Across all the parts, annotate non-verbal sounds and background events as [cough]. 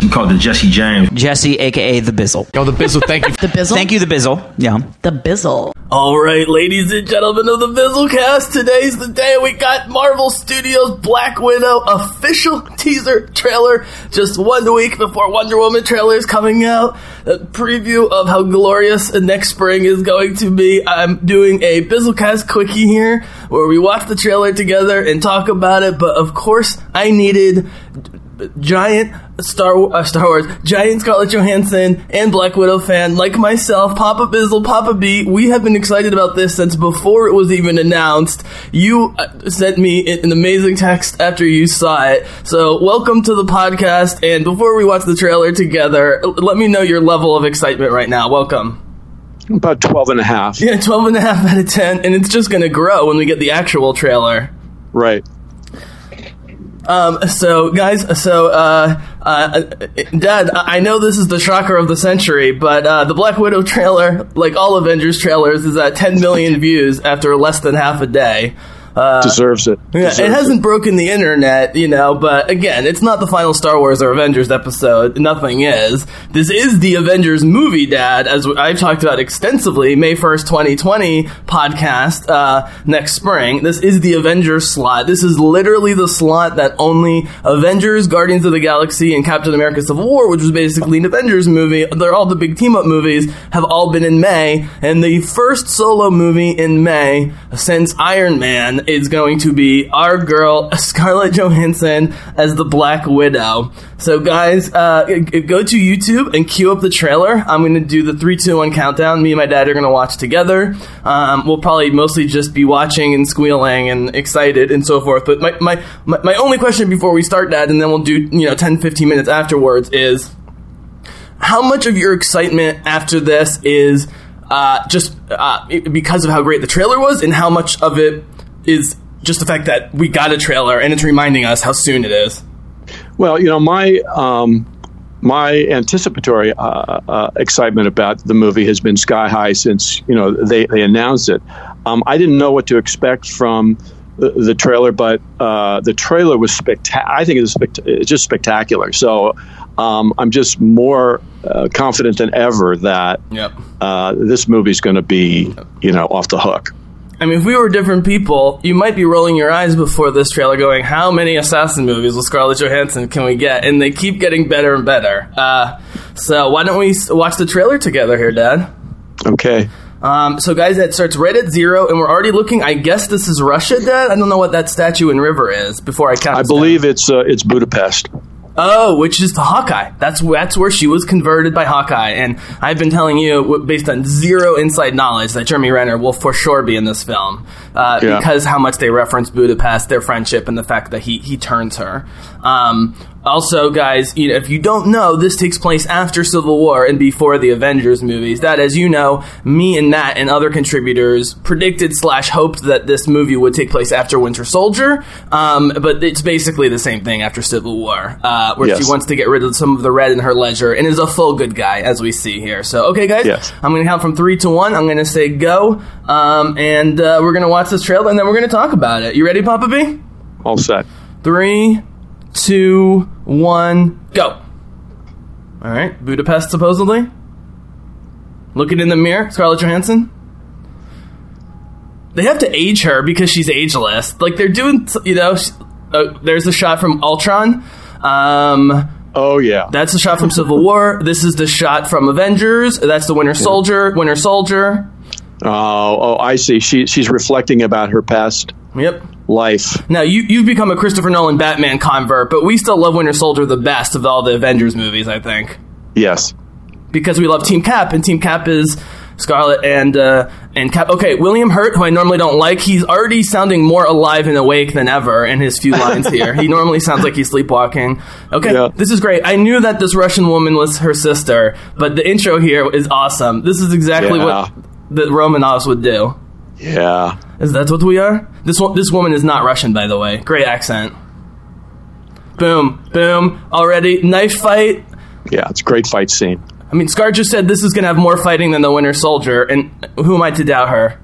Bizzle. called the Jesse James. Jesse, aka the Bizzle. Oh, the Bizzle. Thank you. [laughs] The Bizzle. Thank you, the Bizzle. Yeah. The Bizzle. All right, ladies and gentlemen of the Bizzlecast, today's the day we got Marvel Studios Black Widow official teaser trailer just one week before Wonder Woman trailer is coming out. A preview of how glorious next spring is going to be. I'm doing a Bizzlecast quickie here where we watch the trailer together and talk about it, but of course I needed giant Star uh, Star Wars, giant Scarlett Johansson and Black Widow fan like myself, Papa Bizzle, Papa B. We have been excited about this since before it was even announced. You uh, sent me an amazing text after you saw it. So welcome to the podcast. And before we watch the trailer together, let me know your level of excitement right now. Welcome. About 12 and a half. Yeah, 12 and a half out of 10, and it's just going to grow when we get the actual trailer. Right. Um, so, guys, so, uh, uh, Dad, I know this is the shocker of the century, but uh, the Black Widow trailer, like all Avengers trailers, is at 10 million views after less than half a day. Uh, Deserves it. yeah, Deserves it hasn't broken the internet, you know, but again, it's not the final Star Wars or Avengers episode. Nothing is. This is the Avengers movie, Dad, as I've talked about extensively, May 1st, 2020 podcast, uh, next spring. This is the Avengers slot. This is literally the slot that only Avengers, Guardians of the Galaxy, and Captain America Civil War, which was basically an Avengers movie, they're all the big team up movies, have all been in May, and the first solo movie in May since Iron Man is going to be our girl [laughs] Scarlett Johansson as the Black Widow. So, guys, uh, go to YouTube and queue up the trailer. I'm going to do the three, two, one countdown. Me and my dad are going to watch together. Um, we'll probably mostly just be watching and squealing and excited and so forth. But my, my, my, only question before we start, Dad, and then we'll do you know 10, 15 minutes afterwards is how much of your excitement after this is uh, just uh, because of how great the trailer was, and how much of it is just the fact that we got a trailer and it's reminding us how soon it is? Well, you know, my um, my anticipatory uh, uh, excitement about the movie has been sky high since you know they, they announced it. Um, I didn't know what to expect from the, the trailer, but uh, the trailer was spectacular. I think it was spect- it's just spectacular. So um, I'm just more uh, confident than ever that Yep. uh, this movie's going to be you know off the hook. I mean, if we were different people, you might be rolling your eyes before this trailer, going, "How many assassin movies with Scarlett Johansson can we get?" And they keep getting better and better. Uh, so why don't we watch the trailer together here, Dad? Okay. Um, so, guys, that starts right at zero, and we're already looking. I guess this is Russia, Dad. I don't know what that statue and river is. Before I count, I believe it's uh, it's Budapest. Oh, which is the Hawkeye. That's that's where she was converted by Hawkeye, and I've been telling you, based on zero inside knowledge, that Jeremy Renner will for sure be in this film uh, Yeah. because how much they reference Budapest, their friendship, and the fact that he he turns her. Um, also, guys, you know, if you don't know, this takes place after Civil War and before the Avengers movies. That, as you know, me and Matt and other contributors predicted slash hoped that this movie would take place after Winter Soldier. Um, but it's basically the same thing after Civil War, uh, where Yes. she wants to get rid of some of the red in her ledger and is a full good guy, as we see here. So, okay, guys, Yes. I'm going to count from three to one. I'm going to say go, um, and uh, we're going to watch this trailer, and then we're going to talk about it. You ready, Papa B? All set. Three, two, one, go. All right, Budapest supposedly. Looking in the mirror, Scarlett Johansson. They have to age her because she's ageless. Like they're doing, you know. Uh, there's a shot from Ultron. Um, Oh yeah. that's the shot from Civil War. This is the shot from Avengers. That's the Winter Soldier. Winter Soldier. Oh, oh, I see. She she's reflecting about her past Yep. Life. Now you you've become a Christopher Nolan Batman convert, but we still love Winter Soldier the best of all the Avengers movies. I think. Yes. because we love Team Cap, and Team Cap is Scarlet and uh, and Cap. Okay, William Hurt, who I normally don't like, he's already sounding more alive and awake than ever in his few lines [laughs] here. he normally sounds like he's sleepwalking. Okay, Yeah. this is great. I knew that this Russian woman was her sister, but the intro here is awesome. This is exactly Yeah. what the Romanovs would do. Yeah. Is that what we are? This one, this woman is not Russian, by the way. Great accent. Boom, boom. Already knife fight. Yeah. It's a great fight scene. I mean, Scar just said this is going to have more fighting than the Winter Soldier, and who am I to doubt her?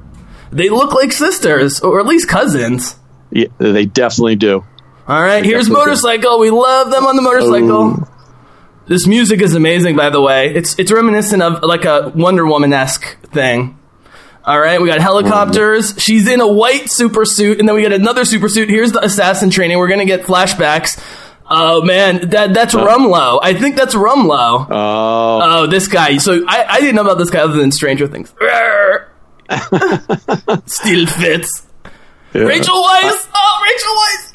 They look like sisters, or at least cousins. Yeah, they definitely do. All right, here's definitely do. motorcycle. We love them on the motorcycle. Oh. This music is amazing, by the way. It's it's reminiscent of like a Wonder Woman esque thing. All right, we got helicopters. She's in a white super suit, and then we get another super suit. Here's the assassin training. We're gonna get flashbacks. Oh man, that that's Rumlow. I think that's Rumlow. Oh, Oh, this guy. So I, I didn't know about this guy other than Stranger Things. [laughs] Still fits. yeah. Rachel Weisz. Oh, Rachel Weisz.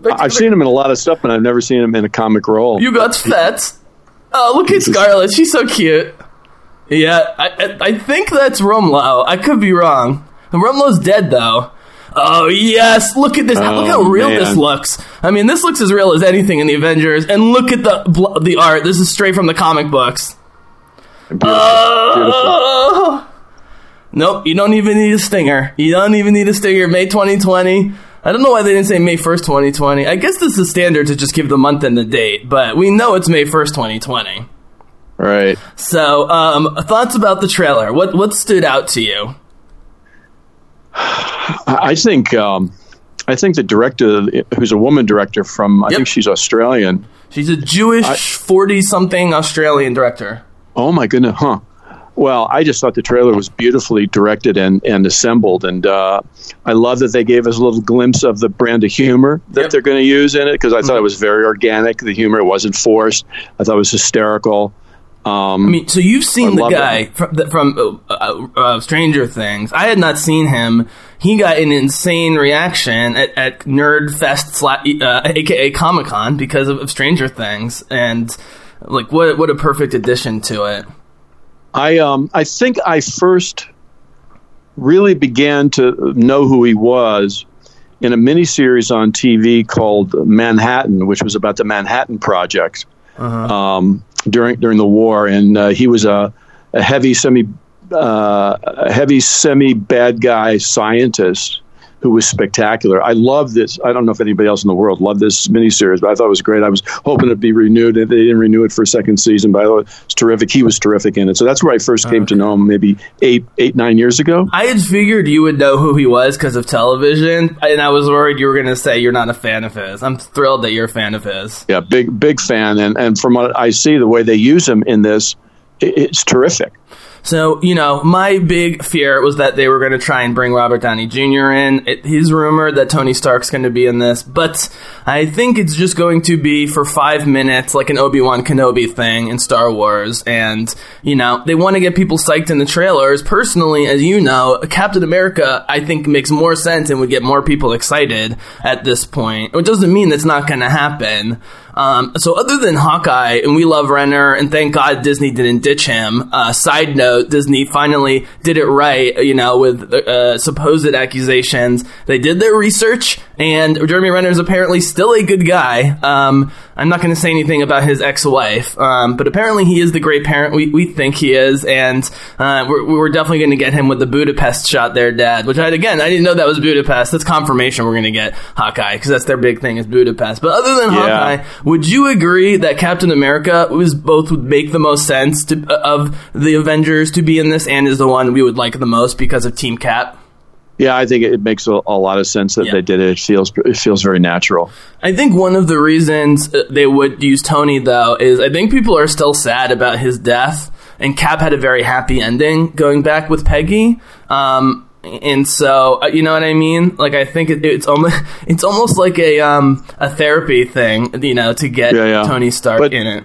Rachel- I've seen him in a lot of stuff, but I've never seen him in a comic role. You got fat. Oh, look at Scarlett. She's so cute. Yeah, I, I, I think that's Rumlow. I could be wrong. Rumlow's dead though. Oh yes, look at this. look how Oh, real man. this looks. I mean, this looks as real as anything in the Avengers. And look at the bl- the art. This is straight from the comic books. Beautiful. Beautiful. Oh. Nope, you don't even need a stinger. You don't even need a stinger. May 2020. I don't know why they didn't say May 1st, 2020. I guess this is standard to just give the month and the date, but we know it's May 1st, 2020. Right. So, um, thoughts about the trailer? What what stood out to you? I think um, I think the director, who's a woman director from, I Yep. think she's Australian. She's a Jewish 40 something Australian director. Oh my goodness, huh? Well, I just thought the trailer was beautifully directed and, and assembled, and uh, I love that they gave us a little glimpse of the brand of humor that Yep. Mm-hmm. they're going to use in it because I thought it was very organic. The humor wasn't forced. I thought it was hysterical. Um, I mean, so you've seen I the guy from, the- from uh, uh, uh, Stranger Things. I had not seen him. He got an insane reaction at, at Nerdfest, sla- uh, aka Comic Con, because of, of Stranger Things, and like what what a perfect addition to it. I um I think I first really began to know who he was in a miniseries on TV called Manhattan, which was about the Manhattan Project um, during during the war, and uh, he was a, a heavy semi uh, a heavy semi bad guy scientist who was spectacular. I love this. I don't know if anybody else in the world loved this miniseries, but I thought it was great. I was hoping it'd be renewed. And they didn't renew it for a second season, but I thought it was terrific. He was terrific in it. So that's where I first came to know him, maybe eight, eight, nine years ago. I had figured you would know who he was because of television, and I was worried you were going to say you're not a fan of his. I'm thrilled that you're a fan of his. Yeah, big, big fan. And and from what I see, the way they use him in this, it's terrific. So, you know, my big fear was that they were going to try and bring Robert Downey Jr. in. It, he's rumored that Tony Stark's going to be in this, but I think it's just going to be for five minutes, like an Obi Wan Kenobi thing in Star Wars. And, you know, they want to get people psyched in the trailers. Personally, as you know, Captain America, I think, makes more sense and would get more people excited at this point. It doesn't mean that's not going to happen. Um, so other than Hawkeye, and we love Renner, and thank God Disney didn't ditch him. Uh, side note: Disney finally did it right. You know, with uh, supposed accusations, they did their research, and Jeremy Renner is apparently still a good guy. Um, I'm not going to say anything about his ex-wife, um, but apparently he is the great parent we, we think he is, and uh, we're, we're definitely going to get him with the Budapest shot there, Dad. Which I again, I didn't know that was Budapest. That's confirmation we're going to get Hawkeye because that's their big thing is Budapest. But other than Yeah. Hawkeye, would you agree that Captain America was both would make the most sense to, of the Avengers to be in this, and is the one we would like the most because of Team Cap? Yeah, I think it makes a, a lot of sense that Yeah. they did it. It feels it feels very natural. I think one of the reasons uh, they would use Tony though is I think people are still sad about his death, and Cap had a very happy ending going back with Peggy. Um, and so uh, you know what I mean? Like I think it, it's almost [laughs] it's almost like a um a therapy thing, you know, to get Yeah, yeah. Tony Stark But- in it.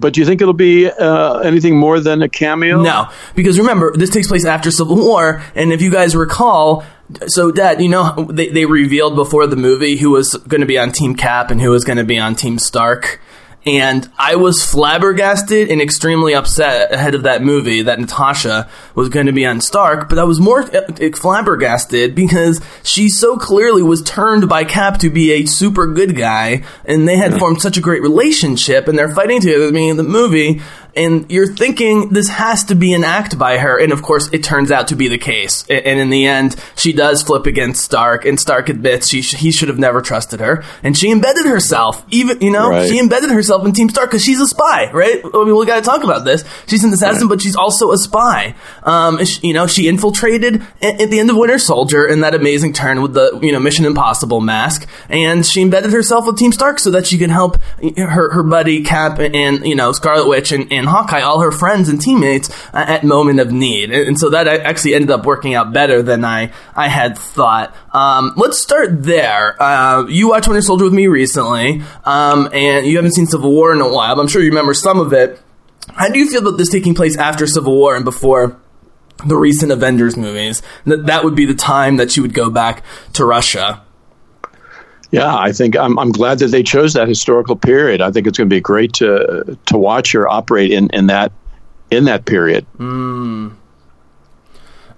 But do you think it'll be uh, anything more than a cameo? No, because remember, this takes place after Civil War, and if you guys recall, so Dad, you know, they, they revealed before the movie who was going to be on Team Cap and who was going to be on Team Stark. And I was flabbergasted and extremely upset ahead of that movie that Natasha was going to be on Stark, but I was more uh, flabbergasted because she so clearly was turned by Cap to be a super good guy, and they had formed such a great relationship, and they're fighting together. At the beginning of the movie and you're thinking this has to be an act by her, and of course it turns out to be the case. And in the end, she does flip against Stark, and Stark admits she sh- he should have never trusted her, and she embedded herself. Even you know Right. she embedded herself in Team Stark because she's a spy, right? I mean, we got to talk about this. She's an assassin, but she's also a spy. Um, sh- you know, she infiltrated a- at the end of Winter Soldier in that amazing turn with the you know Mission Impossible mask, and she embedded herself with Team Stark so that she can help her her buddy Cap and you know Scarlet Witch and, and Hawkeye, all her friends and teammates at moment of need, and, and so that actually ended up working out better than I I had thought. Um, let's start there. Uh, you watched Winter Soldier with me recently, um, and you haven't seen Civil War in a while. I'm sure you remember some of it. How do you feel about this taking place after Civil War and before the recent Avengers movies? That that would be the time that you would go back to Russia. Yeah, I think I'm, I'm glad that they chose that historical period. I think it's going to be great to to watch her operate in, in that in that period.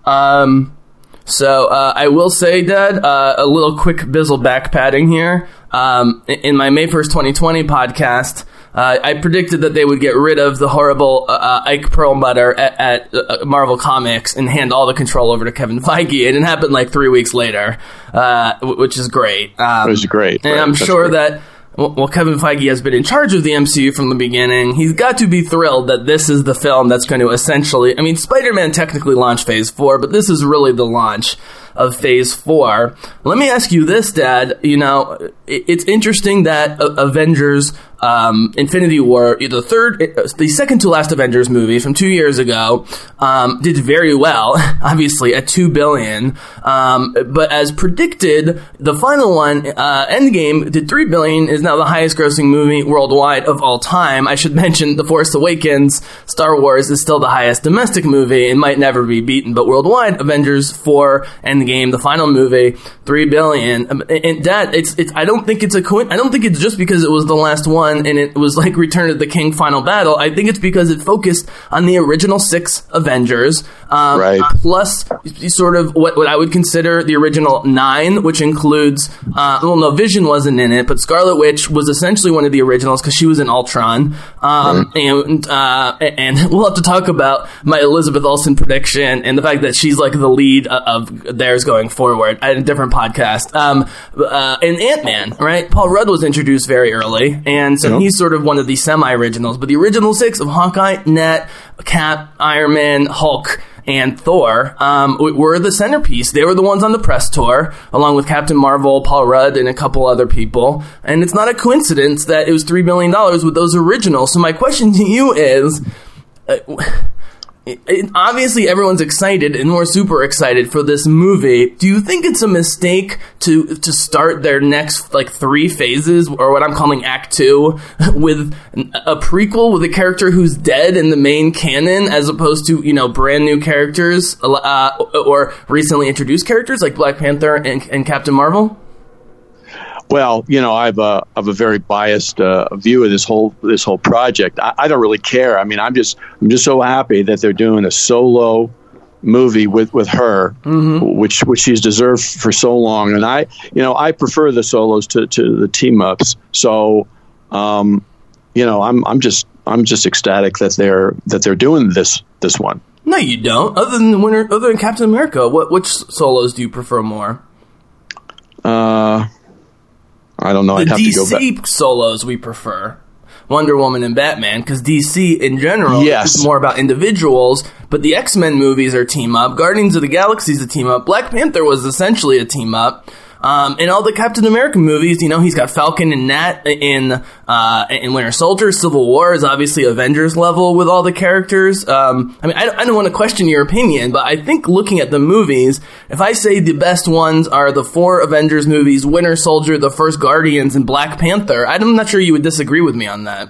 Um, so uh, I will say, Dad, uh, a little quick bizzle back padding here. Um, in- in my May first, 2020 podcast, uh, I predicted that they would get rid of the horrible uh, uh, Ike Perlmutter at, at uh, Marvel Comics and hand all the control over to Kevin Feige, and it happened like three weeks later, uh, w- which is great. Um, It was great. and right? I'm That's sure great. that well, Kevin Feige has been in charge of the MCU from the beginning. He's got to be thrilled that this is the film that's going to essentially. I mean, Spider-Man technically launched Phase Four, but this is really the launch of Phase Four. Let me ask you this, Dad. You know, it, it's interesting that uh, Avengers. Um, Infinity War, the third, uh, the second to last Avengers movie from two years ago, um, did very well, [laughs] obviously at two billion. Um, but as predicted, the final one, uh, Endgame, did three billion, is now the highest grossing movie worldwide of all time. I should [laughs] mention The Force Awakens, Star Wars is still the highest domestic movie and might never be beaten, but worldwide, Avengers 4, Endgame, the final movie, three billion. Um, And that, it's, it's, I don't think it's a coin, I don't think it's just because it was the last one and it was like Return of the King final battle. I think it's because it focused on the original six Avengers. Um, Right. plus sort of what, what I would consider the original nine, which includes, uh, well, no, Vision wasn't in it, but Scarlet Witch was essentially one of the originals because she was in Ultron. Um, and, uh, and [laughs] we'll have to talk about my Elizabeth Olsen prediction and the fact that she's like the lead of of theirs going forward at a different podcast. Um, uh, and Ant-Man, right? Paul Rudd was introduced very early, and so he's sort of one of the semi-originals, but the original six of Hawkeye, Nat, Cap, Iron Man, Hulk, and Thor um, were the centerpiece. They were the ones on the press tour, along with Captain Marvel, Paul Rudd, and a couple other people. And it's not a coincidence that it was $3 billion with those originals. So my question to you is... Uh, it, obviously everyone's excited and we're super excited for this movie. Do you think it's a mistake to to start their next like three phases or what I'm calling act 2 [laughs] with a prequel with a character who's dead in the main canon as opposed to, you know, brand new characters uh, or recently introduced characters like Black Panther and, and Captain Marvel? Well, you know, I have a, I have a very biased uh, view of this whole this whole project. I, I don't really care. I mean, I'm just I'm just so happy that they're doing a solo movie with with her, which which she's deserved for so long. And I, you know, I prefer the solos to, to the team ups. So, um, you know, I'm I'm just I'm just ecstatic that they're that they're doing this this one. No, you don't. Other than Winter, other than Captain America, what which solos do you prefer more? Uh, I don't know. the I'd have to go back. DC solos we prefer. Wonder Woman and Batman, because DC in general Yes. is more about individuals, but the X Men movies are team up. Guardians of the Galaxy is a team up. Black Panther was essentially a team up. Um, in all the Captain America movies, you know, he's got Falcon and Nat in uh, in Winter Soldier. Civil War is obviously Avengers level with all the characters. Um, I mean, I, don't- I don't want to question your opinion, but I think looking at the movies, if I say the best ones are the four Avengers movies, Winter Soldier, the first Guardians, and Black Panther, I'm not sure you would disagree with me on that.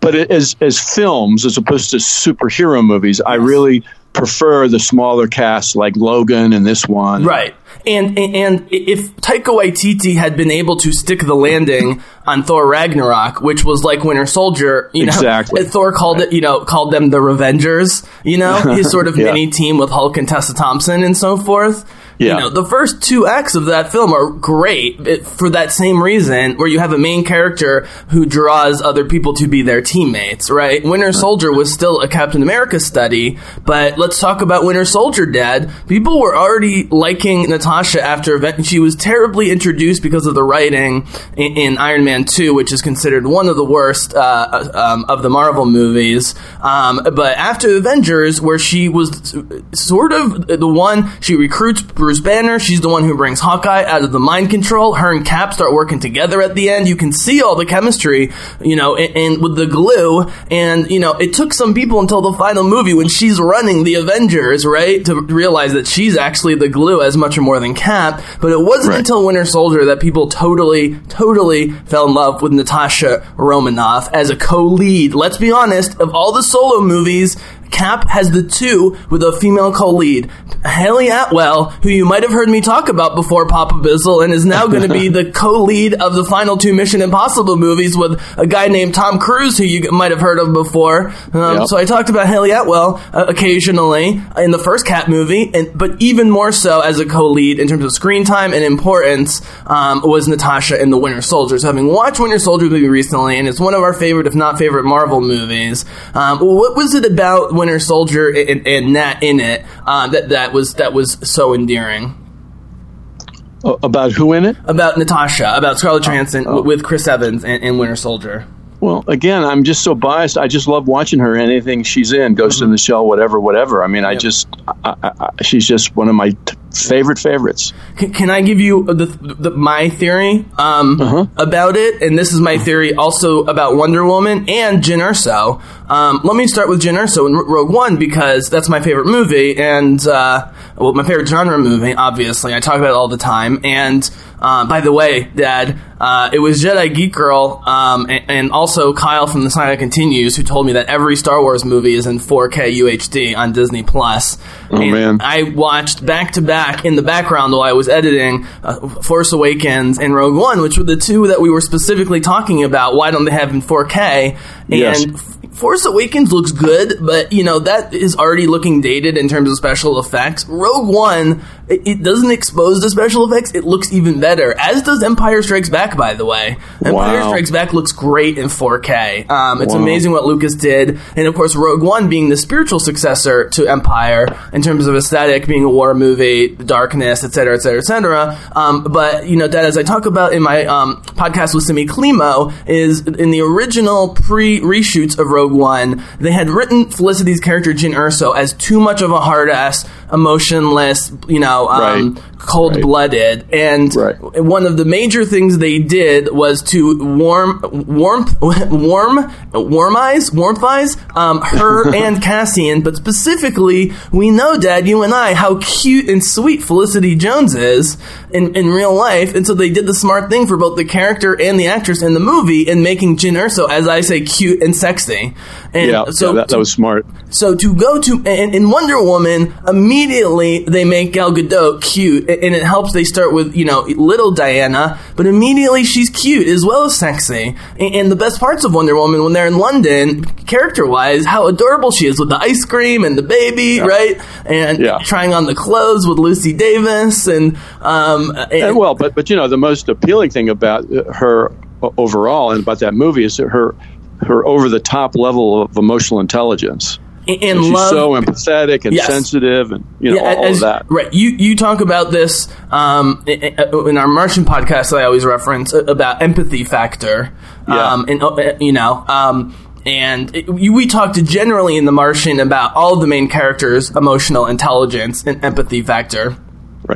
But as as films, as opposed to superhero movies, I really prefer the smaller casts like Logan and this one. Right. And, and and if Taika Waititi had been able to stick the landing on Thor Ragnarok, which was like Winter Soldier, you know, Exactly. Thor called it, you know, called them the Revengers, you know, [laughs] his sort of Yeah. mini team with Hulk and Tessa Thompson and so forth. Yeah. You know, the first two acts of that film are great for that same reason, where you have a main character who draws other people to be their teammates, right? Winter Soldier was still a Captain America study, but let's talk about Winter Soldier, Dad. People were already liking Natasha after event. She was terribly introduced because of the writing in, in Iron Man 2, which is considered one of the worst uh, um, of the Marvel movies. Um, but after Avengers, where she was sort of the one, she recruits Bruce Banner. She's the one who brings Hawkeye out of the mind control. Her and Cap start working together at the end. You can see all the chemistry, you know, and, and with the glue. And, you know, it took some people until the final movie when she's running the Avengers, right, to realize that she's actually the glue as much or more than Cap. But it wasn't Right. until Winter Soldier that people totally, totally fell in love with Natasha Romanoff as a co-lead. Let's be honest, of all the solo movies, Cap has the two with a female co-lead. Hayley Atwell, who you might have heard me talk about before, Papa Bizzle, and is now going to be [laughs] the co-lead of the final two Mission Impossible movies with a guy named Tom Cruise, who you might have heard of before. Um, Yep. So I talked about Hayley Atwell uh, occasionally in the first Cap movie, and but even more so as a co-lead in terms of screen time and importance um, was Natasha in The Winter Soldier. So having watched Winter Soldier movie recently, and it's one of our favorite, if not favorite, Marvel movies. Um, what was it about Winter Soldier and, and Nat in it uh, that that was that was so endearing? Uh, about who in it? About Natasha, about Scarlett Johansson w- with Chris Evans and, and Winter Soldier. Well, again, I'm just so biased. I just love watching her. Anything she's in, Ghost in the Shell, whatever, whatever. I mean, I just, I, I, I, she's just one of my t- favorite favorites. Can, can I give you the, the my theory um, Uh-huh. about it? And this is my theory also about Wonder Woman and Jyn Erso. Um, let me start with Jyn Erso in Rogue One because that's my favorite movie and uh, well, my favorite genre movie. Obviously, I talk about it all the time. And uh, by the way, Dad, uh, it was Jedi Geek Girl um, and, and also Kyle from The Saga Continues who told me that every Star Wars movie is in 4K UHD on Disney Plus. Oh, And man. I watched back to back in the background while I was editing uh, Force Awakens and Rogue One, which were the two that we were specifically talking about. Why don't they have in 4K? And Yes. Force Awakens looks good, but you know that is already looking dated in terms of special effects. Rogue One, it, it doesn't expose the special effects; it looks even better. As does Empire Strikes Back, by the way. Empire Wow. Strikes Back looks great in 4K. Um, it's Wow. amazing what Lucas did, and of course, Rogue One being the spiritual successor to Empire in terms of aesthetic, being a war movie, darkness, etc., etc., etc. Um, but you know, that as I talk about in my um, podcast with Simi Klimo, is in the original pre reshoots of Rogue One, they had written Felicity's character Jyn Erso as too much of a hard ass, emotionless, you know, um, Right. Cold blooded, and Right. one of the major things they did was to warm, warmth, [laughs] warm, warm eyes, warmth eyes, um, her [laughs] and Cassian. But specifically, we know, Dad, you and I, how cute and sweet Felicity Jones is in, in real life, and so they did the smart thing for both the character and the actress in the movie in making Jyn Erso, as I say, cute and sexy. And Yeah, so yeah, that, that was smart. so to go to in, in Wonder Woman, immediately they make Gal Gadot cute, and it helps. They start with you know little Diana, but immediately she's cute as well as sexy. And, and the best parts of Wonder Woman when they're in London, character wise, how adorable she is with the ice cream and the baby, right? And Yeah. trying on the clothes with Lucy Davis, and um, and, And well, but but you know, the most appealing thing about uh, her overall and about that movie is her her over the top level of emotional intelligence. And She's love. so empathetic and Yes. sensitive, and you know Yeah, all as- of that. Right. You you talk about this um, i- in our Martian podcast that I always reference uh, about empathy factor. Yeah. Um, and uh, you know. Um, and it, we talked generally in The Martian about all the main characters' emotional intelligence and empathy factor.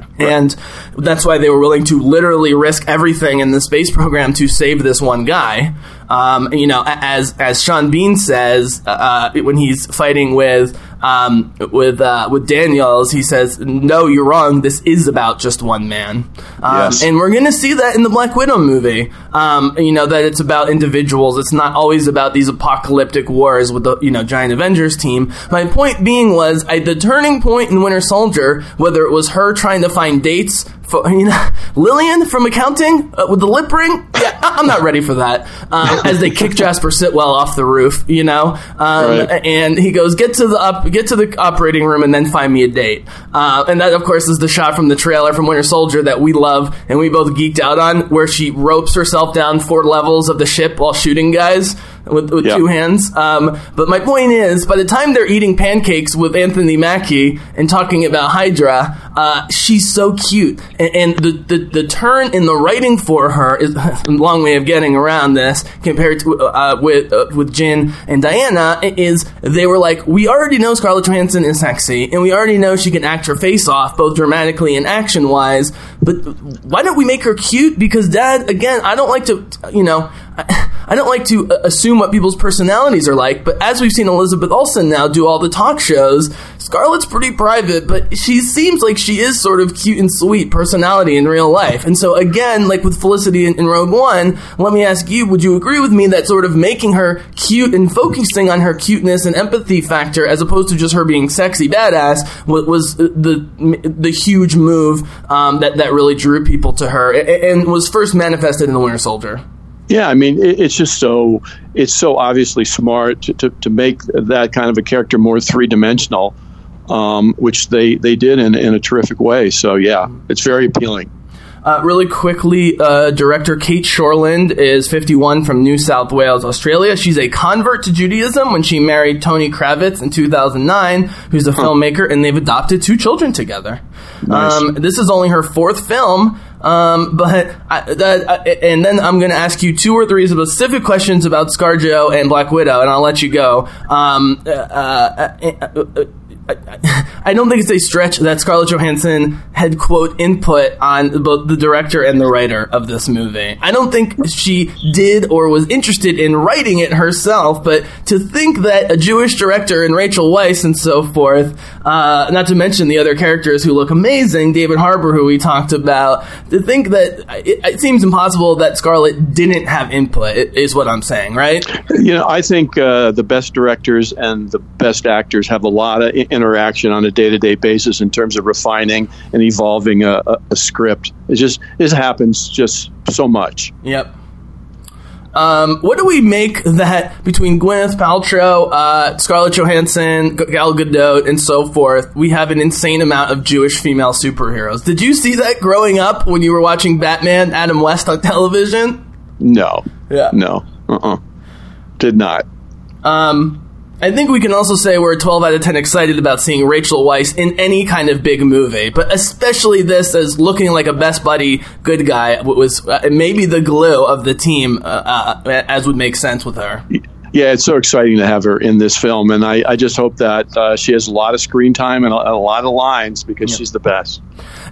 Right. And that's why they were willing to literally risk everything in the space program to save this one guy. Um, you know, as as Sean Bean says uh, when he's fighting with um, with uh, with Daniels, he says, "No, you're wrong. This is about just one man." Um, Yes. And we're going to see that in the Black Widow movie. Um, you know that it's about individuals. It's not always about these apocalyptic wars with the you know giant Avengers team. My point being was I, the turning point in Winter Soldier, whether it was her trying to find dates for, [laughs] you know, Lillian from accounting uh, with the lip ring. Yeah, I'm not ready for that. Um, [laughs] as they kick Jasper Sitwell off the roof, you know, um, Right. and he goes, "Get to the up, get to the operating room, and then find me a date." Uh, and that, of course, is the shot from the trailer from Winter Soldier that we love and we both geeked out on, where she ropes herself down four levels of the ship while shooting guys with, with Yeah. two hands. Um, but my point is, by the time they're eating pancakes with Anthony Mackie and talking about Hydra, uh, she's so cute, and, and the, the the turn in the writing for her is a [laughs] long way of getting around this compared to uh, with uh, with Jyn and Diana is they were like, we already know Scarlett Johansson is sexy, and we already know she can act her face off both dramatically and action wise. But why don't we make her cute? Because Dad, again, I don't like to, you know. I, [laughs] I don't like to uh, assume what people's personalities are like, but as we've seen Elizabeth Olsen now do all the talk shows, Scarlett's pretty private, but she seems like she is sort of cute and sweet personality in real life. And so again, like with Felicity in, in Rogue One, let me ask you, would you agree with me that sort of making her cute and focusing on her cuteness and empathy factor as opposed to just her being sexy badass was, was the the huge move um, that that really drew people to her a- and was first manifested in the Winter Soldier. Yeah, I mean, it, it's just so it's so obviously smart to, to, to make that kind of a character more three dimensional, um, which they they did in, in a terrific way. So yeah, it's very appealing. Uh, really quickly, uh, director Cate Shortland is 51 from New South Wales, Australia. She's a convert to Judaism when she married Tony Krawitz in 2009, who's a filmmaker, and they've adopted two children together. Nice. Um, this is only her fourth film. Um, but I, that, I, and then I'm going to ask you two or three specific questions about ScarJo and Black Widow, and I'll let you go. Um, uh, uh, uh, uh, I- [laughs] I don't think it's a stretch that Scarlett Johansson had quote input on both the director and the writer of this movie. I don't think she did or was interested in writing it herself, but to think that a Jewish director and Rachel Weisz and so forth, uh, not to mention the other characters who look amazing, David Harbour, who we talked about, to think that it, it seems impossible that Scarlett didn't have input is what I'm saying, right? You know, I think uh, the best directors and the best actors have a lot of interaction on a day to day basis in terms of refining and evolving a, a, a script. It just it happens just so much. Yep. Um, what do we make that between Gwyneth Paltrow, uh, Scarlett Johansson, Gal Gadot, and so forth, we have an insane amount of Jewish female superheroes. Did you see that growing up when you were watching Batman, Adam West on television? No, Yeah. no, uh, uh did not. Um, I think we can also say we're 12 out of 10 excited about seeing Rachel Weisz in any kind of big movie, but especially this as looking like a best buddy good guy was uh, maybe the glue of the team, uh, uh, as would make sense with her. Yeah, it's so exciting to have her in this film, and I, I just hope that uh, she has a lot of screen time and a, a lot of lines because she's the best.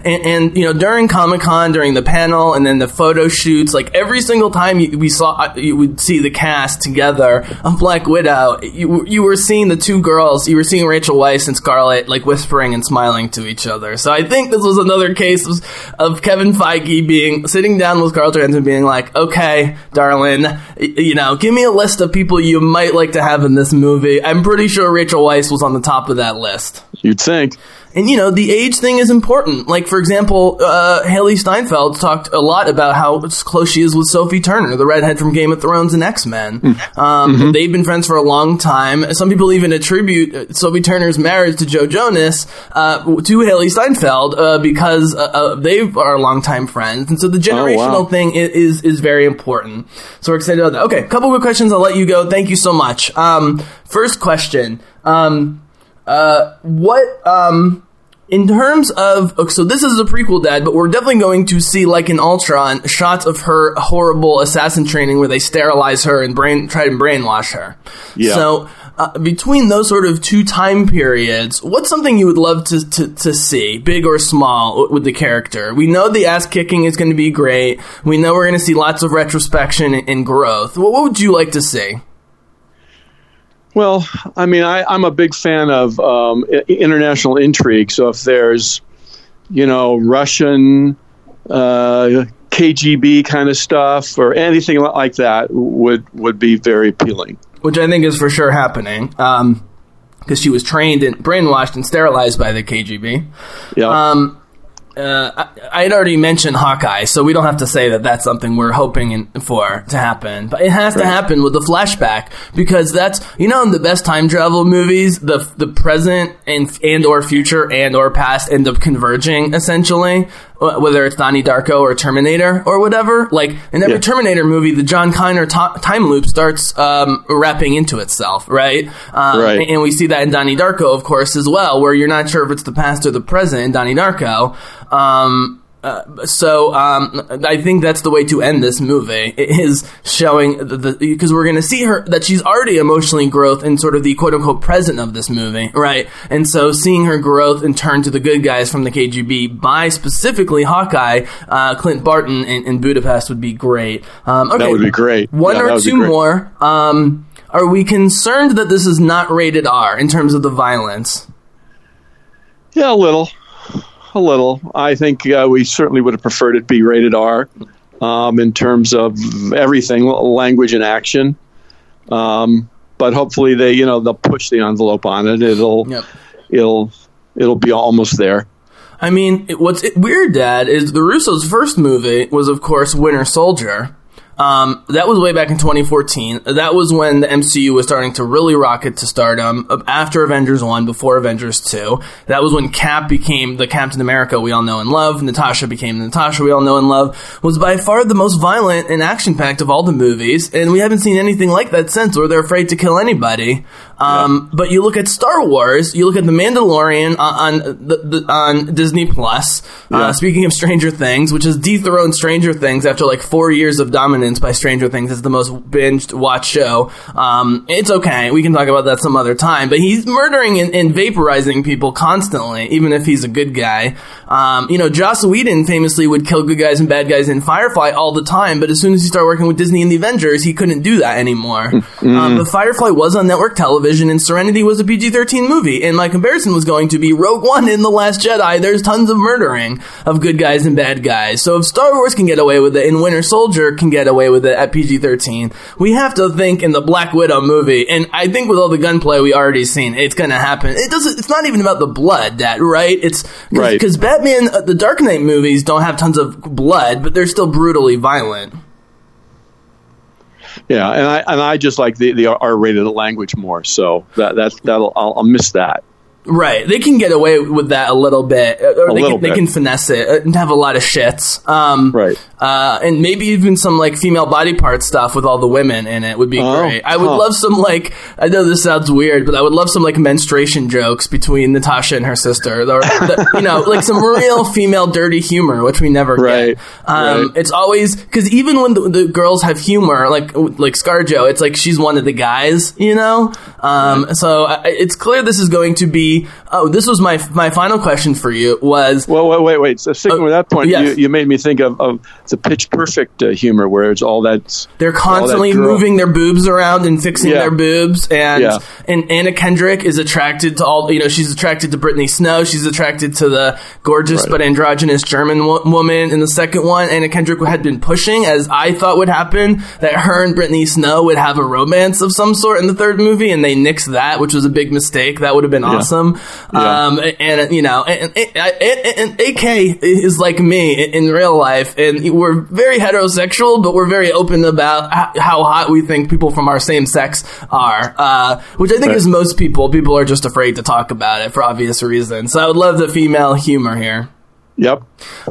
And, and you know, during Comic Con, during the panel, and then the photo shoots, like every single time you, we saw, uh, you would see the cast together of Black Widow. You you were seeing the two girls. You were seeing Rachel Weisz and Scarlett like whispering and smiling to each other. So I think this was another case of, of Kevin Feige being sitting down with Scarlett Johansson, being like, "Okay, darling, you know, give me a list of people you might like to have in this movie." I'm pretty sure Rachel Weisz was on the top of that list. You'd think. And you know, the age thing is important. Like, for example, uh, Hailee Steinfeld talked a lot about how close she is with Sophie Turner, the redhead from Game of Thrones and X Men. Um, They've been friends for a long time. Some people even attribute uh, Sophie Turner's marriage to Joe Jonas uh, to Hailee Steinfeld uh, because uh, uh, they are longtime friends, and so the generational wow. thing i- is is very important. So we're excited about that. Okay, a couple quick questions. I'll let you go. Thank you so much. Um, first question. Um, uh, what um in terms of okay, so this is a prequel dad but we're definitely going to see like in ultron shots of her horrible assassin training where they sterilize her and brain try to brainwash her Yeah. so uh, between those sort of two time periods, what's something you would love to, to, to see, big or small, with the character? We know the ass kicking is going to be great. We know we're going to see lots of retrospection and, and growth. What, what would you like to see? Well, I mean, I, I'm a big fan of um, international intrigue. So if there's, you know, Russian, uh, KGB kind of stuff or anything like that, would would be very appealing. which I think is for sure happening. because she was trained and brainwashed and sterilized by the KGB. Yeah. Um, uh, I, had already mentioned Hawkeye, so we don't have to say that that's something we're hoping in, for to happen. But it has to happen with the flashback because that's you know in the best time travel movies, the the present and and or future and or past end up converging essentially. Wh- Whether it's Donnie Darko or Terminator or whatever, like in every Yeah. Terminator movie, the John Connor to- time loop starts um, wrapping into itself, right? Um, Right. And we see that in Donnie Darko, of course, as well, where you're not sure if it's the past or the present in Donnie Darko. Um, uh, so um, I think that's the way to end this movie is showing the because we're going to see her that she's already emotionally growth in sort of the quote unquote present of this movie, right? And so seeing her growth and turn to the good guys from the KGB by specifically Hawkeye, uh, Clint Barton in, in Budapest would be great. Um, okay. That would be great. One Yeah, or two more. Um, are we concerned that this is not rated R in terms of the violence? Yeah, a little, a little. I think uh, we certainly would have preferred it be rated R um, in terms of everything, language and action. Um, but hopefully they, you know, they'll push the envelope on it. It'll, Yep. it'll, it'll be almost there. I mean, what's weird, Dad, is the Russo's first movie was, of course, Winter Soldier. Um, that was way back in 2014. That was when the MCU was starting to really rocket to stardom uh, after Avengers 1, before Avengers 2. That was when Cap became the Captain America we all know and love. Natasha became the Natasha we all know and love. Was by far the most violent and action packed of all the movies, and we haven't seen anything like that since, where they're afraid to kill anybody. Um, But you look at Star Wars, you look at The Mandalorian on, on, the, the, on Disney Plus. Yeah. Uh, speaking of Stranger Things, which has dethroned Stranger Things after like four years of dominance by Stranger Things as the most binged watched show. Um, it's okay. We can talk about that some other time. But he's murdering and, and vaporizing people constantly, even if he's a good guy. Um, you know, Joss Whedon famously would kill good guys and bad guys in Firefly all the time, but as soon as he started working with Disney and the Avengers, he couldn't do that anymore. Um, but Firefly was on network television, and Serenity was a PG 13 movie. And my comparison was going to be Rogue One in The Last Jedi. There's tons of murdering of good guys and bad guys. So if Star Wars can get away with it, and Winter Soldier can get away with it at PG 13, we have to think in the Black Widow movie. And I think with all the gunplay we already seen, it's going to happen. It doesn't. It's not even about the blood, that right? It's Right. because Batman, uh, the Dark Knight movies don't have tons of blood, but they're still brutally violent. Yeah, and I and I just like the, the R-rated language more. So that that that'll I'll, I'll miss that. Right, they can get away with that a little bit, uh, or A they, can, they bit. can finesse it uh, and have a lot of shits. Um, Right. uh, and maybe even some like female body part stuff with all the women in it would be Oh, great. I would huh. love some like I know this sounds weird, but I would love some like menstruation jokes between Natasha and her sister, or the, [laughs] you know, like some real female dirty humor, which we never Right, get. Um, right. It's always because even when the, the girls have humor, like like ScarJo, it's like she's one of the guys, you know. Um, So I, it's clear this is going to be. Oh, this was my my final question for you was Well, wait, wait, wait. So sticking Uh, with that point, yes. you, you made me think of, of the Pitch Perfect uh, humor, where it's all that they're constantly girl- moving their boobs around and fixing Yeah. their boobs, and Yeah. and Anna Kendrick is attracted to all. You know, she's attracted to Brittany Snow. She's attracted to the gorgeous Right. but androgynous German wo- woman in the second one. Anna Kendrick had been pushing, as I thought would happen, that her and Brittany Snow would have a romance of some sort in the third movie, and they nixed that, which was a big mistake. That would have been awesome. Yeah. Um, and you know, and, and, and, and AK is like me in real life, and we're very heterosexual, but we're very open about how hot we think people from our same sex are, uh, which I think Right. is most people. People are just afraid to talk about it for obvious reasons. So I would love the female humor here. Yep.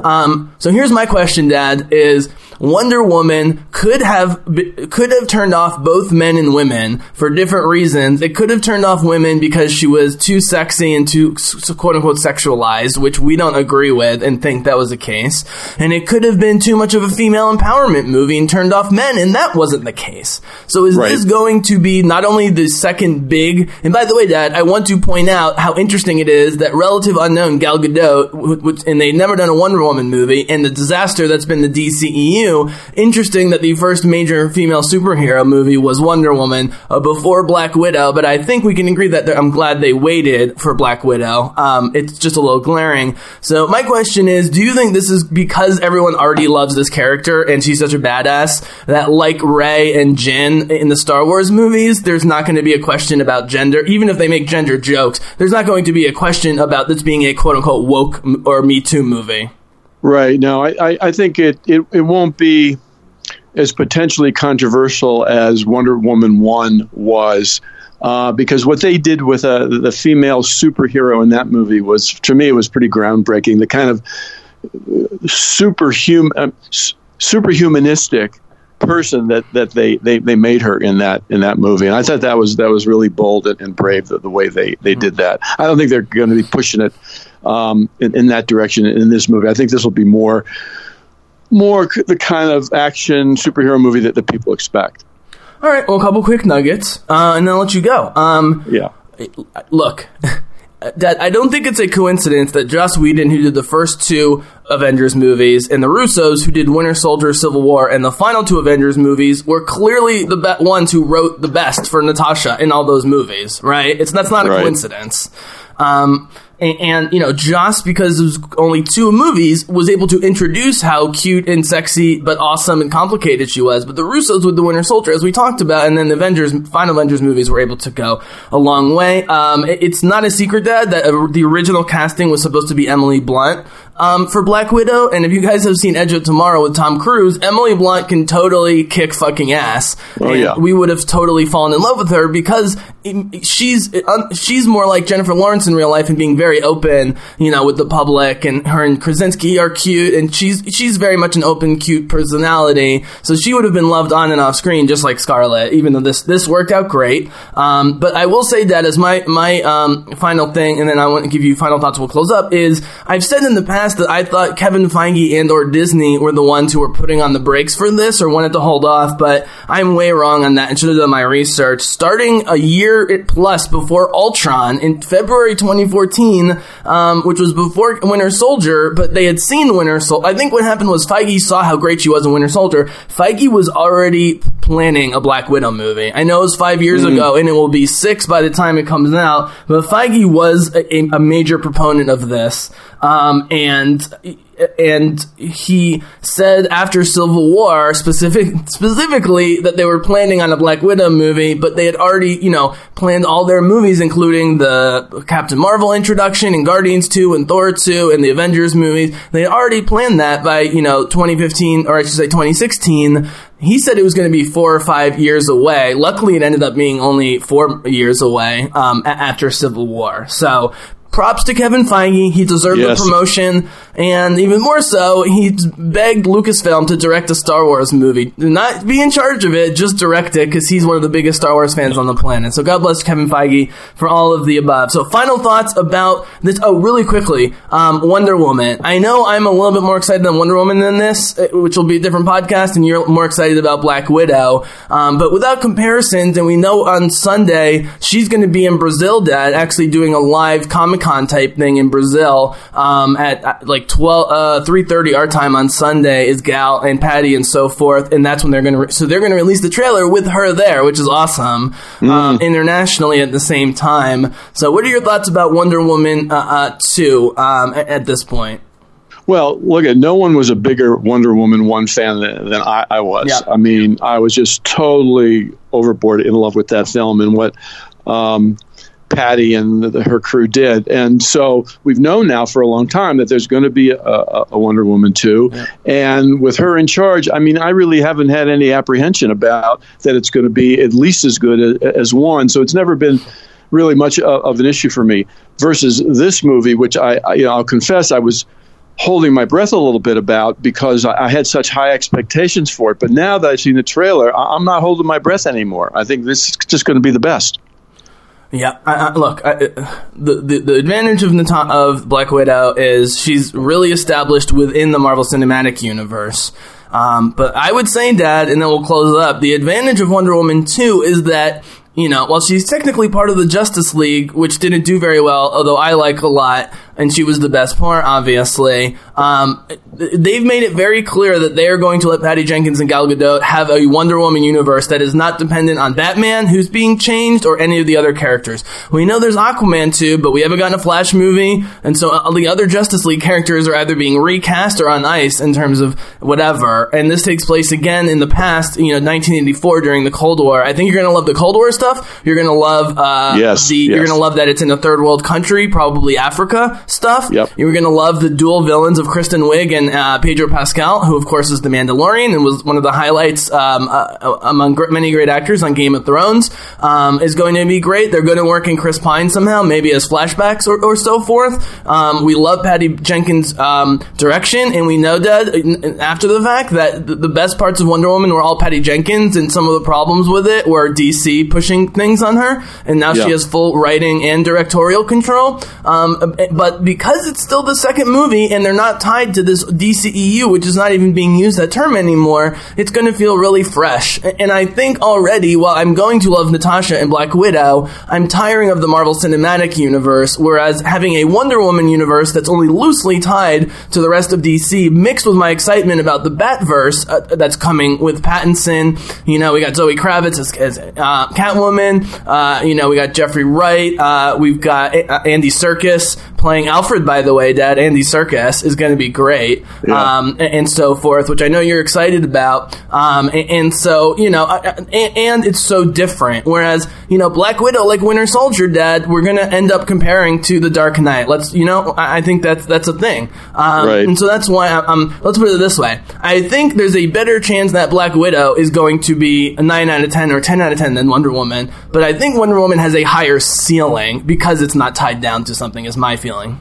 Um, so here's my question, Dad: Is Wonder Woman could have could have turned off both men and women for different reasons. It could have turned off women because she was too sexy and too quote unquote sexualized, which we don't agree with and think that was the case. And it could have been too much of a female empowerment movie and turned off men, and that wasn't the case. So is Right. this going to be not only the second big? And by the way, Dad, I want to point out how interesting it is that relative unknown Gal Gadot, which, and they've never done a Wonder Woman movie, and the disaster that's been the DCEU Interesting that the first major female superhero movie was Wonder Woman uh, before Black Widow, but I think we can agree that I'm glad they waited for Black Widow. Um, it's just a little glaring. So my question is, do you think this is because everyone already loves this character and she's such a badass that like Rey and Jyn in the Star Wars movies, there's not going to be a question about gender, even if they make gender jokes, there's not going to be a question about this being a quote unquote woke or Me Too movie. Right. No, I, I, think it, it, it won't be as potentially controversial as Wonder Woman 1 was. Uh, because what they did with uh, the female superhero in that movie was, to me, it was pretty groundbreaking. The kind of superhuman, uh, superhumanistic person that, that they, they, they made her in that in that movie, and I thought that was that was really bold and, and brave the, the, way they, they did that. I don't think they're going to be pushing it um, in, in that direction in this movie. I think this will be more more the kind of action superhero movie that the people expect. All right, well, a couple quick nuggets, uh, and then I'll let you go. Um, yeah. Look, [laughs] that I don't think it's a coincidence that Joss Whedon, who did the first two Avengers movies, and the Russos, who did Winter Soldier, Civil War, and the final two Avengers movies, were clearly the be- ones who wrote the best for Natasha in all those movies. Right? It's that's not a right. coincidence. Um, and, and, you know, just because it was only two movies, was able to introduce how cute and sexy, but awesome and complicated she was. But the Russos with the Winter Soldier, as we talked about, and then the Avengers, final Avengers movies were able to go a long way. Um, it, it's not a secret, Dad, that uh, the original casting was supposed to be Emily Blunt um, for Black Widow. And if you guys have seen Edge of Tomorrow with Tom Cruise, Emily Blunt can totally kick fucking ass. Oh, yeah. We would have totally fallen in love with her because she's uh, she's more like Jennifer Lawrence in real life and being very open, you know, with the public. And her and Krasinski are cute, and she's she's very much an open, cute personality. So she would have been loved on and off screen just like Scarlett. Even though this this worked out great. Um, but I will say that as my my um, final thing, and then I want to give you final thoughts. We'll close up. Is I've said in the past past that I thought Kevin Feige and or Disney were the ones who were putting on the brakes for this or wanted to hold off, but I'm way wrong on that and should have done my research. Starting a year plus before Ultron in February 2014, um, which was before Winter Soldier, but they had seen Winter Soldier. I think what happened was Feige saw how great she was in Winter Soldier. Feige was already planning a Black Widow movie. I know it was five years mm. ago and it will be six by the time it comes out, but Feige was a, a major proponent of this. Um, and and he said after Civil War specific specifically that they were planning on a Black Widow movie, but they had already you know planned all their movies, including the Captain Marvel introduction and Guardians two and Thor two and the Avengers movies. They had already planned that by you know 2015 or I should say 2016 he said it was going to be four or five years away. Luckily, it ended up being only four years away um, after Civil War. So props to Kevin Feige. He deserved yes. the promotion, and even more so, he begged Lucasfilm to direct a Star Wars movie. Not be in charge of it, just direct it, because he's one of the biggest Star Wars fans on the planet. So God bless Kevin Feige for all of the above. So final thoughts about this. Oh, really quickly, um, Wonder Woman. I know I'm a little bit more excited than Wonder Woman than this, uh, which will be a different podcast, and you're more excited about Black Widow. Um, but without comparisons, and we know on Sunday she's going to be in Brazil, Dad, actually doing a live Comic Con type thing in Brazil um, at, like 12, uh, 3.30 our time on Sunday is Gal and Patty and so forth. And that's when they're going to, re- so they're going to release the trailer with her there, which is awesome, mm. um, internationally at the same time. So what are your thoughts about Wonder Woman uh, uh, 2 um, at, at this point? Well, look at no one was a bigger Wonder Woman one fan than, than I, I, was. I mean, I was just totally overboard in love with that film and what um, Patty and the, her crew did. And so we've known now for a long time that there's going to be a, a Wonder Woman 2. Yeah. And with her in charge, I mean, I really haven't had any apprehension about that it's going to be at least as good as, as one. So it's never been really much of, of an issue for me versus this movie, which I, I, you know, I'll confess I was holding my breath a little bit about because I, had such high expectations for it. But now that I've seen the trailer, I, I'm not holding my breath anymore. I think this is just going to be the best. Yeah, I, I, look, I, the, the the advantage of Nata- of Black Widow is she's really established within the Marvel Cinematic Universe. Um, but I would say, Dad, and then we'll close it up. The advantage of Wonder Woman 2 is that you know, while she's technically part of the Justice League, which didn't do very well, although I like a lot, and she was the best part, obviously. Um, they've made it very clear that they are going to let Patty Jenkins and Gal Gadot have a Wonder Woman universe that is not dependent on Batman, who's being changed, or any of the other characters. We know there's Aquaman too, but we haven't gotten a Flash movie, and so uh, the other Justice League characters are either being recast or on ice in terms of whatever. And this takes place again in the past, you know, 1984 during the Cold War. I think you're gonna love the Cold War stuff. You're gonna love, uh, Yes, the, yes. you're gonna love that it's in a third world country, probably Africa stuff. Yep. You're gonna love the dual villains of Kristen Wiig and uh, Pedro Pascal, who of course is the Mandalorian and was one of the highlights um, uh, among gr- many great actors on Game of Thrones. Um, is going to be great. They're going to work in Chris Pine somehow, maybe as flashbacks or, or so forth. Um, we love Patty Jenkins' um, direction, and we know that uh, after the fact that the best parts of Wonder Woman were all Patty Jenkins, and some of the problems with it were DC pushing things on her, and now she has full writing and directorial control. Um, but because it's still the second movie and they're not tied to this DCEU, which is not even being used that term anymore, it's going to feel really fresh. And I think already, while I'm going to love Natasha and Black Widow, I'm tiring of the Marvel Cinematic Universe, whereas having a Wonder Woman universe that's only loosely tied to the rest of DC, mixed with my excitement about the Batverse uh, that's coming with Pattinson, you know, we got Zoe Kravitz as, as uh, Catwoman, uh, you know, we got Jeffrey Wright, uh, we've got uh, Andy Serkis playing Alfred, by the way, Dad. Andy Serkis is going to be great, Yeah. um, and, and so forth, which I know you're excited about. Um, and, and so, you know, I- and, and it's so different. Whereas, you know, Black Widow, like Winter Soldier, Dad, we're going to end up comparing to the Dark Knight. Let's, you know, I, I think that's that's a thing. Um, Right. And so that's why I'm, um, let's put it this way. I think there's a better chance that Black Widow is going to be a 9 out of 10 or 10 out of 10 than Wonder Woman. But I think Wonder Woman has a higher ceiling because it's not tied down to something, is my feeling.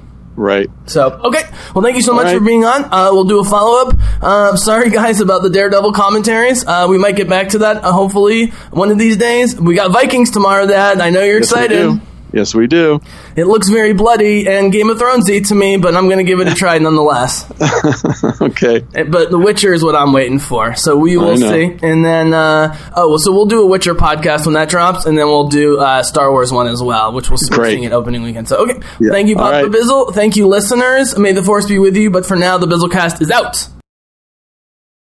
Right. So, okay. Well, thank you so much right. for being on. Uh, we'll do a follow up. Uh, sorry, guys, about the Daredevil commentaries. Uh, we might get back to that, uh, hopefully, one of these days. We got Vikings tomorrow, Dad. I know you're Yes, excited. Yes, we do. It looks very bloody and Game of Thronesy to me, but I'm going to give it a try [laughs] nonetheless. [laughs] Okay. Eh, But The Witcher is what I'm waiting for. So we will see. And then, uh, oh, well, so we'll do a Witcher podcast when that drops, and then we'll do uh, Star Wars one as well, which we'll see at opening weekend. So, okay. Yeah. Thank you, Papa right. Bizzle. Thank you, listeners. May the force be with you. But for now, the Bizzlecast is out.